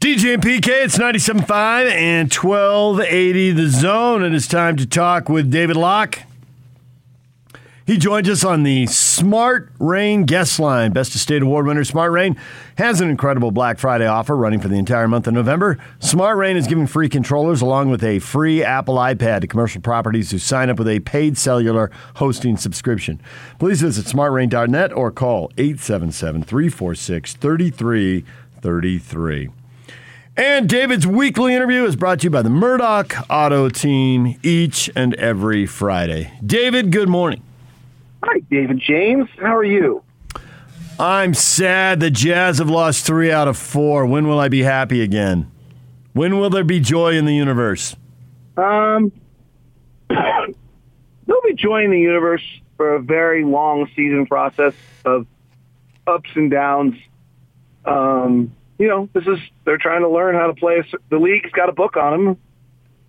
DJ and PK, it's 97.5 and 1280 the zone. and It is time to talk with David Locke. He joins us on the Smart Rain guest line. Best of State Award winner Smart Rain has an incredible Black Friday offer running for the entire month of November. Smart Rain is giving free controllers along with a free Apple iPad to commercial properties who sign up with a paid cellular hosting subscription. Please visit smartrain.net or call 877 346 3333. And David's weekly interview is brought to you by the Murdoch Auto Team each and every Friday. David, good morning. Hi, David James. How are you? I'm sad the Jazz have lost three out of four. When will I be happy again? When will there be joy in the universe? Um, there'll be joy in the universe for a very long season process of ups and downs. Um, you know, this is they're trying to learn how to play. The league's got a book on them,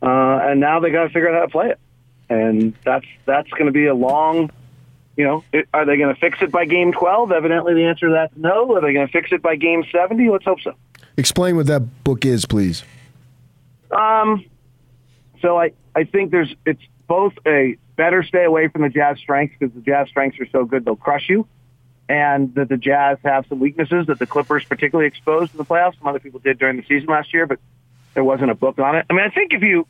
uh, and now they got to figure out how to play it. And that's that's going to be a long. You know, it, are they going to fix it by game twelve? Evidently, the answer to that's no. Are they going to fix it by game seventy? Let's hope so. Explain what that book is, please. Um, so I I think there's it's both a better stay away from the Jazz strengths because the Jazz strengths are so good they'll crush you and that the Jazz have some weaknesses that the Clippers particularly exposed in the playoffs. Some other people did during the season last year, but there wasn't a book on it. I mean, I think if you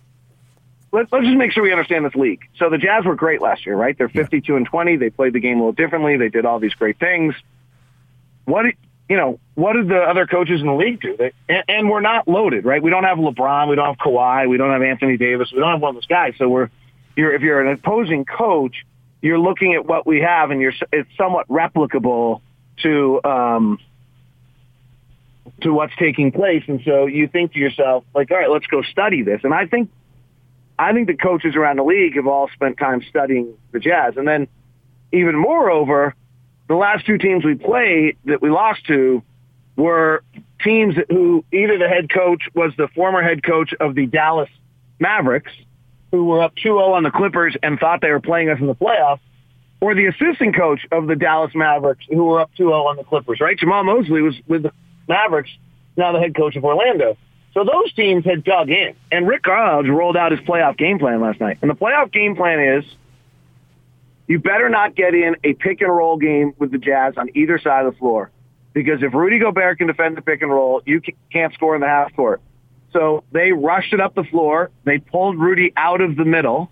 let's, let's just make sure we understand this league. So the Jazz were great last year, right? They're 52 and 20. They played the game a little differently. They did all these great things. What you know? What did the other coaches in the league do? They, and, and we're not loaded, right? We don't have LeBron. We don't have Kawhi. We don't have Anthony Davis. We don't have one of those guys. So we're you're if you're an opposing coach you're looking at what we have, and you're it's somewhat replicable to um, to what's taking place. And so you think to yourself, like, all right, let's go study this. And I think I think the coaches around the league have all spent time studying the Jazz. And then even moreover, the last two teams we played that we lost to were teams who either the head coach was the former head coach of the Dallas Mavericks – who were up 2-0 on the Clippers and thought they were playing us in the playoffs, or the assistant coach of the Dallas Mavericks who were up 2-0 on the Clippers, right? Jamahl Mosley was with the Mavericks, now the head coach of Orlando. So those teams had dug in. And Rick Carlisle rolled out his playoff game plan last night. And the playoff game plan is you better not get in a pick and roll game with the Jazz on either side of the floor. Because if Rudy Gobert can defend the pick and roll, you can't score in the half court. So they rushed it up the floor. They pulled Rudy out of the middle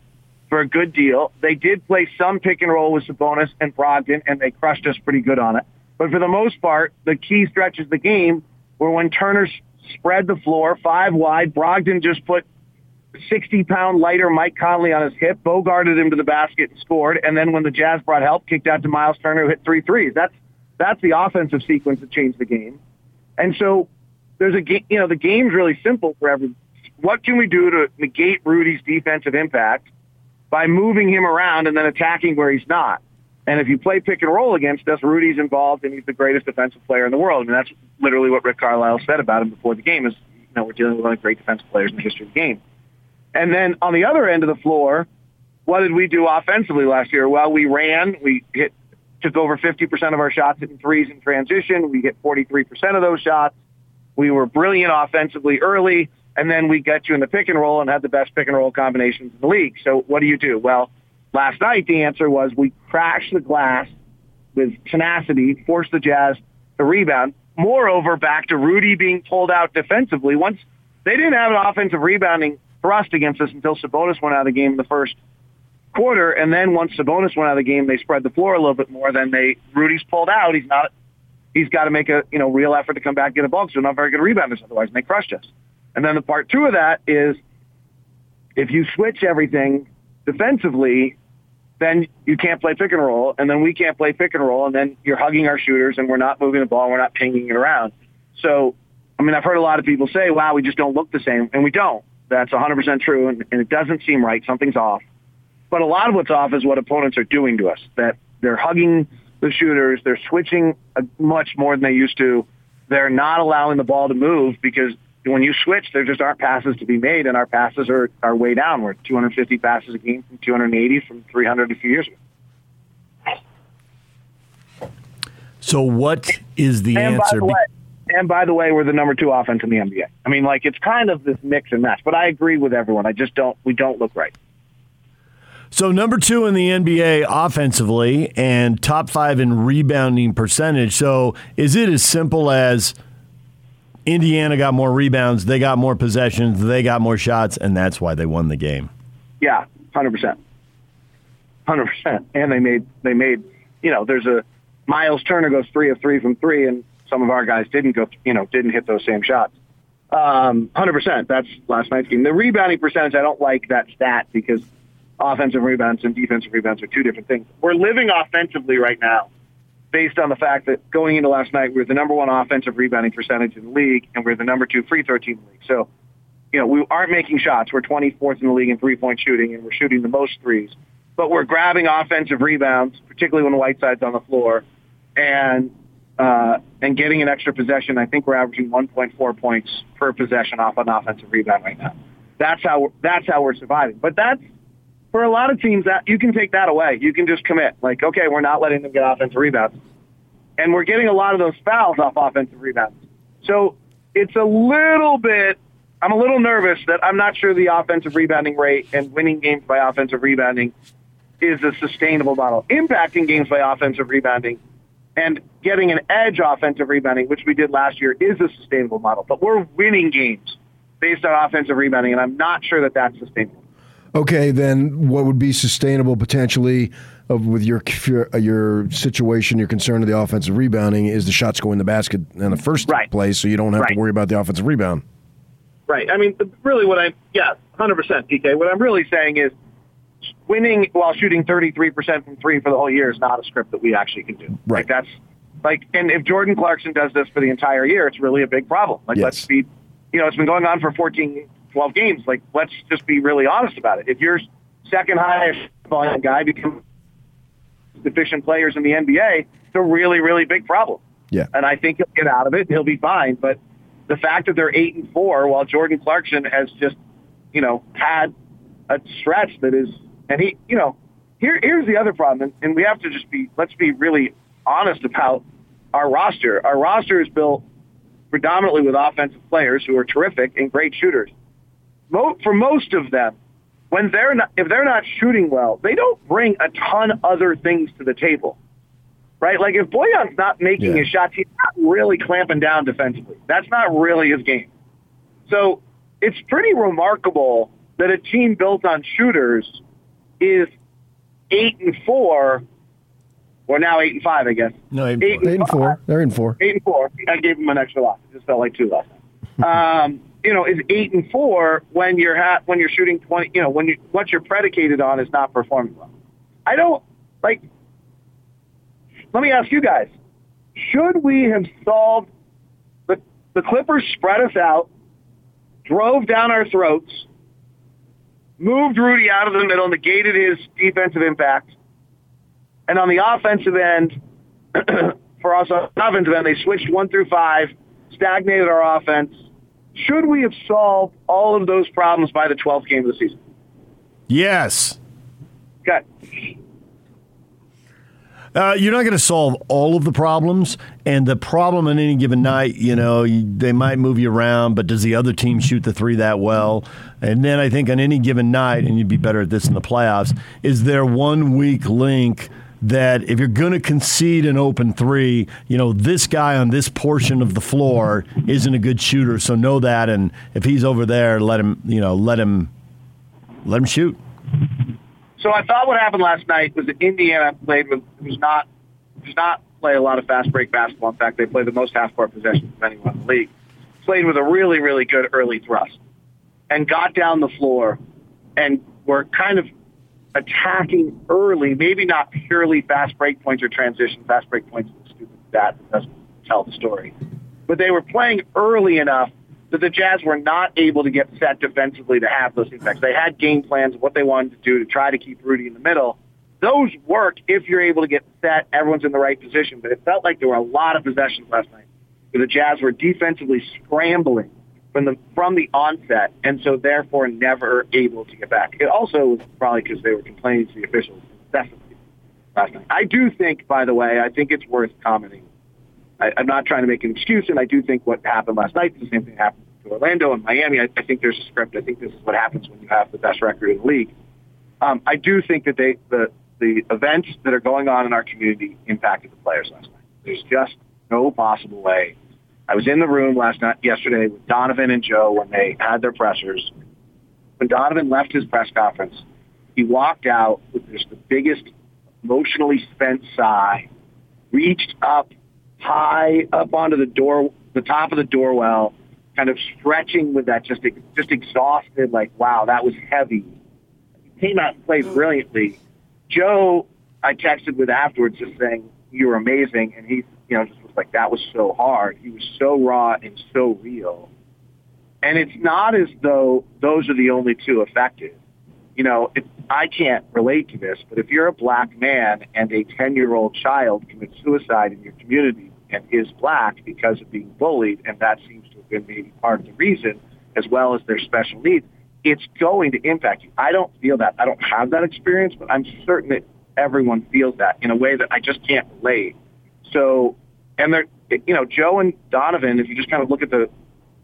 for a good deal. They did play some pick and roll with Sabonis and Brogdon, and they crushed us pretty good on it. But for the most part, the key stretches of the game were when Turner spread the floor five wide. Brogdon just put 60 pound lighter Mike Conley on his hip, bogarted him to the basket and scored. And then when the Jazz brought help, kicked out to Myles Turner, who hit three threes. That's that's the offensive sequence that changed the game. And so there's a game, you know, the game's really simple for everyone. What can we do to negate Rudy's defensive impact by moving him around and then attacking where he's not? And if you play pick and roll against us, Rudy's involved and he's the greatest defensive player in the world. And that's literally what Rick Carlisle said about him before the game is, you know, we're dealing with one of the great defensive players in the history of the game. And then on the other end of the floor, what did we do offensively last year? Well, we ran, we hit, took over 50% of our shots in threes in transition. We hit 43% of those shots. We were brilliant offensively early, and then we got you in the pick and roll and had the best pick and roll combinations in the league. So what do you do? Well, last night the answer was we crashed the glass with tenacity, forced the Jazz to rebound. Moreover, back to Rudy being pulled out defensively. Once they didn't have an offensive rebounding thrust against us until Sabonis went out of the game in the first quarter, and then once Sabonis went out of the game, they spread the floor a little bit more. Then they Rudy's pulled out. He's not he's got to make a you know real effort to come back and get a ball because they're not very good rebounders otherwise, and they crushed us. And then the part two of that is if you switch everything defensively, then you can't play pick and roll, and then we can't play pick and roll, and then you're hugging our shooters, and we're not moving the ball, and we're not pinging it around. So, I mean, I've heard a lot of people say, "Wow, we just don't look the same," and we don't. That's 100% true, and, and it doesn't seem right. Something's off. But a lot of what's off is what opponents are doing to us. That they're hugging the shooters. They're switching uh, much more than they used to. They're not allowing the ball to move because when you switch, there just aren't passes to be made, and our passes are, are way down. We're 250 passes a game from 280 from 300 a few years ago. So, what is the and answer? By the way, and by the way, we're the number two offense in the NBA. I mean, like it's kind of this mix and match. But I agree with everyone. I just don't. We don't look right. So number two in the NBA offensively and top five in rebounding percentage. So is it as simple as Indiana got more rebounds, they got more possessions, they got more shots, and that's why they won the game? Yeah, hundred percent, hundred percent. And they made they made you know there's a Myles Turner goes three of three from three, and some of our guys didn't go you know didn't hit those same shots. Um, hundred percent. That's last night's game. The rebounding percentage, I don't like that stat because offensive rebounds and defensive rebounds are two different things. We're living offensively right now based on the fact that going into last night, we are the number one offensive rebounding percentage in the league, and we're the number two free throw team in the league. So, you know, we aren't making shots. We're 24th in the league in three-point shooting, and we're shooting the most threes. But we're grabbing offensive rebounds, particularly when Whiteside's on the floor, and uh, and getting an extra possession. I think we're averaging 1.4 points per possession off an offensive rebound right now. That's how that's how we're surviving. But that's for a lot of teams that you can take that away. You can just commit. Like, okay, we're not letting them get offensive rebounds. And we're getting a lot of those fouls off offensive rebounds. So it's a little bit I'm a little nervous that I'm not sure the offensive rebounding rate and winning games by offensive rebounding is a sustainable model. Impacting games by offensive rebounding and getting an edge offensive rebounding, which we did last year, is a sustainable model. But we're winning games based on offensive rebounding, and I'm not sure that that's sustainable. Okay, then what would be sustainable potentially of, with your uh, your situation, your concern of the offensive rebounding is the shots go in the basket in the first right. place, so you don't have right. to worry about the offensive rebound. Right. I mean, really, what I'm yeah, hundred percent, PK. What I'm really saying is winning while shooting 33 percent from three for the whole year is not a script that we actually can do. Right. Like that's like, and if Jordan Clarkson does this for the entire year, it's really a big problem. Like, yes. let's be, you know, it's been going on for 14 12 games. Like, let's just be really honest about it. If your second highest volume guy becomes deficient players in the NBA, it's a really, really big problem. Yeah. And I think he'll get out of it. He'll be fine. But the fact that they're eight and four, while Jordan Clarkson has just, you know, had a stretch that is, and he, you know, here, here's the other problem, and, and we have to just be, let's be really honest about our roster. Our roster is built predominantly with offensive players who are terrific and great shooters for most of them, when they're not, if they're not shooting well, they don't bring a ton other things to the table, right? Like if Bojan's not making Yeah. his shots, he's not really clamping down defensively. That's not really his game. So it's pretty remarkable that a team built on shooters is eight and four, or now eight and five, I guess. No, eight and Eight and four. They're in four. eight and four. I gave them an extra loss. It just felt like two last time. um, you know, is eight and four when you're ha- when you're shooting twenty. You know, when you what you're predicated on is not performing well. I don't like. Let me ask you guys: Should we have solved the the Clippers? Spread us out, drove down our throats, moved Rudy out of the middle, negated his defensive impact, and on the offensive end. for us on offensive end, they switched one through five, stagnated our offense. Should we have solved all of those problems by the 12th game of the season? Yes. Okay. Uh, you're not going to solve all of the problems, and the problem on any given night, you know, you, they might move you around, but does the other team shoot the three that well? And then I think on any given night, and you'd be better at this in the playoffs, is there one weak link that if you're going to concede an open three, you know, this guy on this portion of the floor isn't a good shooter, so know that, and if he's over there, let him, you know, let him, let him shoot. So I thought what happened last night was that Indiana played with who's not does not play a lot of fast break basketball. In fact, they play the most half court possessions of anyone in the league. Played with a really really good early thrust and got down the floor and were kind of attacking early. Maybe not purely fast break points or transition. Fast break points is stupid that doesn't tell the story. But they were playing early enough that the Jazz were not able to get set defensively to have those impacts. They had game plans of what they wanted to do to try to keep Rudy in the middle. Those work if you're able to get set, everyone's in the right position. But it felt like there were a lot of possessions last night where the Jazz were defensively scrambling from the from the onset, and so therefore never able to get back. It also was probably because they were complaining to the officials incessantly last night. I do think, by the way, I think it's worth commenting I, I'm not trying to make an excuse, and I do think what happened last night is the same thing happened to Orlando and Miami. I, I think there's a script. I think this is what happens when you have the best record in the league. Um, I do think that they the the events that are going on in our community impacted the players last night. There's just no possible way. I was in the room last night, yesterday, with Donovan and Joe when they had their pressers. When Donovan left his press conference, he walked out with just the biggest emotionally spent sigh, reached up high up onto the door, the top of the doorwell, kind of stretching with that, just just exhausted, like, wow, that was heavy. He came out and played brilliantly. Joe, I texted with afterwards, just saying you were amazing, and he, you know, just was like that was so hard. He was so raw and so real. And it's not as though those are the only two affected. You know, I can't relate to this, but if you're a black man and a 10-year-old child commits suicide in your community and is black because of being bullied, and that seems to have been maybe part of the reason, as well as their special needs, it's going to impact you. I don't feel that. I don't have that experience, but I'm certain that everyone feels that in a way that I just can't relate. So, and they're, you know, Joe and Donovan, if you just kind of look at the,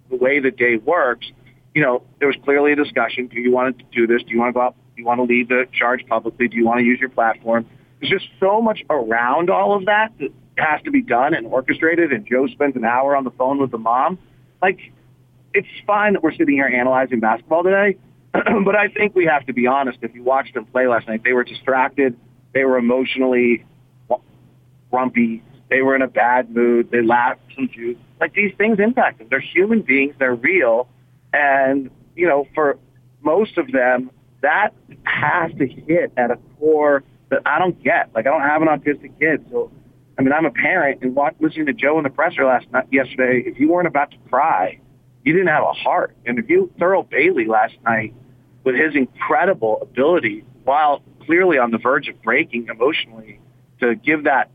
the way the day works, you know, there was clearly a discussion. Do you want to do this? Do you want to go out? Do you want to lead the charge publicly? Do you want to use your platform? There's just so much around all of that that has to be done and orchestrated. And Joe spends an hour on the phone with the mom. Like, it's fine that we're sitting here analyzing basketball today, but I think we have to be honest. If you watched them play last night, they were distracted. They were emotionally grumpy. They were in a bad mood. They laughed juice. Like these things impact them. They're human beings. They're real. And, you know, for most of them, that has to hit at a core that I don't get. Like I don't have an autistic kid. So, I mean, I'm a parent and watch, listening to Joe in the presser last night, yesterday, if you weren't about to cry, you didn't have a heart. And if you Thurl Bailey last night with his incredible ability, while clearly on the verge of breaking emotionally, to give that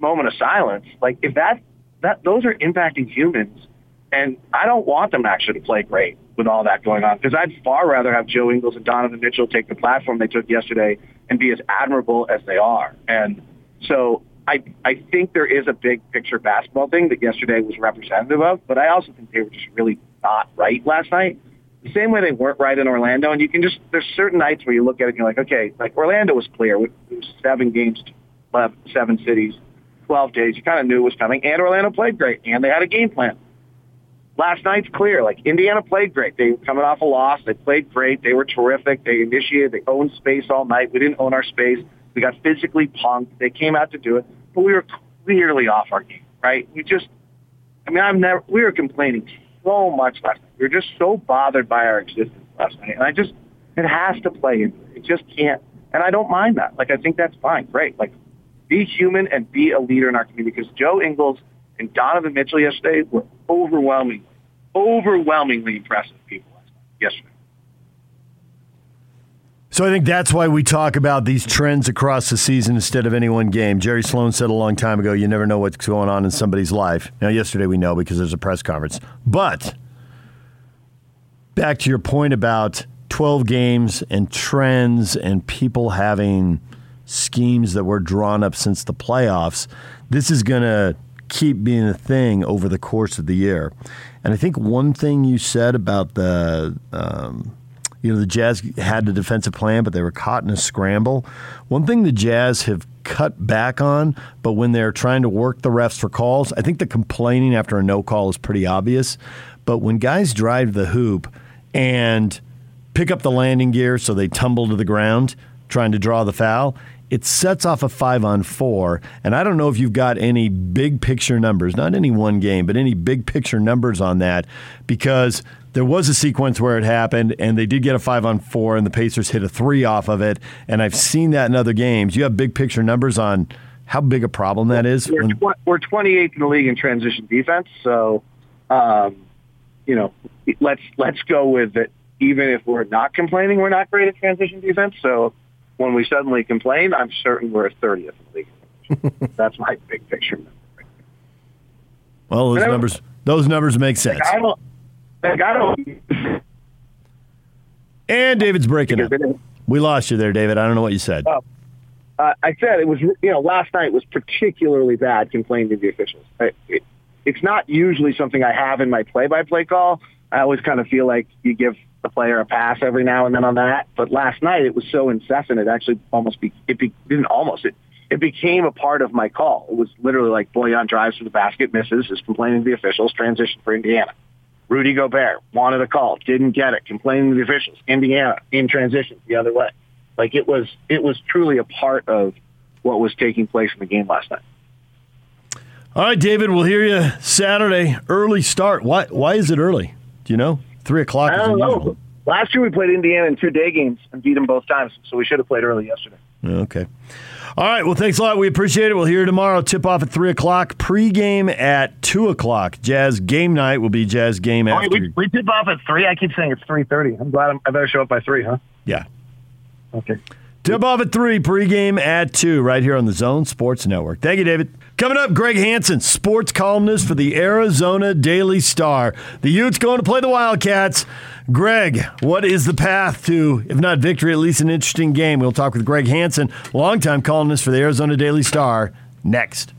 moment of silence, like if that that those are impacting humans, and I don't want them actually to play great with all that going on because I'd far rather have Joe Ingles and Donovan Mitchell take the platform they took yesterday and be as admirable as they are. And so I I think there is a big picture basketball thing that yesterday was representative of, but I also think they were just really not right last night. The same way they weren't right in Orlando, and you can just there's certain nights where you look at it and you're like, okay, like Orlando was clear. It was seven games, left, seven cities, twelve days. You kind of knew it was coming, and Orlando played great, and they had a game plan. Last night's clear. Like Indiana played great. They were coming off a loss. They played great. They were terrific. They initiated. They owned space all night. We didn't own our space. We got physically punked. They came out to do it but we were clearly off our game, right? We just, I mean, I've never, we were complaining so much last night. We were just so bothered by our existence last night. And I just, it has to play into. It just can't. And I don't mind that. Like, I think that's fine. Great. Like, be human and be a leader in our community because Joe Ingles and Donovan Mitchell yesterday were overwhelmingly, overwhelmingly impressive people yesterday. So I think that's why we talk about these trends across the season instead of any one game. Jerry Sloan said a long time ago, you never know what's going on in somebody's life. Now, yesterday we know because there's a press conference. But back to your point about 12 games and trends and people having schemes that were drawn up since the playoffs, this is going to keep being a thing over the course of the year. And I think one thing you said about the. Um, you know, the Jazz had a defensive plan, but they were caught in a scramble. One thing the Jazz have cut back on, but when they're trying to work the refs for calls, I think the complaining after a no call is pretty obvious. But when guys drive the hoop and pick up the landing gear so they tumble to the ground trying to draw the foul, it sets off a five on four. And I don't know if you've got any big picture numbers, not any one game, but any big picture numbers on that, because there was a sequence where it happened, and they did get a five on four, and the Pacers hit a three off of it. And I've seen that in other games. You have big picture numbers on how big a problem that is. We're, tw- we're 28th in the league in transition defense, so um, you know, let's let's go with it. Even if we're not complaining, we're not great at transition defense. So when we suddenly complain, I'm certain we're 30th in the league. That's my big picture number. Well, those numbers those numbers make sense. Like I don't, like I don't. And David's breaking up. We lost you there, David. I don't know what you said. Oh. uh, I said it was, you know, last night was particularly bad complaining to the officials. I, it, it's not usually something I have in my play-by-play call. I always kind of feel like you give the player a pass every now and then on that. But last night it was so incessant, it actually almost be, it be, didn't almost it it became a part of my call. It was literally like Bojan drives to the basket, misses, is complaining to the officials, transition for Indiana. Rudy Gobert wanted a call, didn't get it, complaining to the officials. Indiana in transition the other way. Like it was, it was truly a part of what was taking place in the game last night. All right, David, we'll hear you Saturday. Early start. Why? Why is it early? Do you know? Three o'clock. Know. Last year we played Indiana in two day games and beat them both times, so we should have played early yesterday. Okay. All right. Well, thanks a lot. We appreciate it. We'll hear you tomorrow. Tip off at 3 o'clock. Pregame at 2 o'clock. Jazz game night will be Jazz game Oh, after. wait, we, we tip off at 3? I keep saying it's 3.30. I'm glad I'm, I better show up by 3, huh? yeah. Okay. Tip off at 3, pregame at 2, right here on the Zone Sports Network. Thank you, David. Coming up, Greg Hansen, sports columnist for the Arizona Daily Star. The Utes going to play the Wildcats. Greg, what is the path to, if not victory, at least an interesting game? We'll talk with Greg Hansen, longtime columnist for the Arizona Daily Star, next.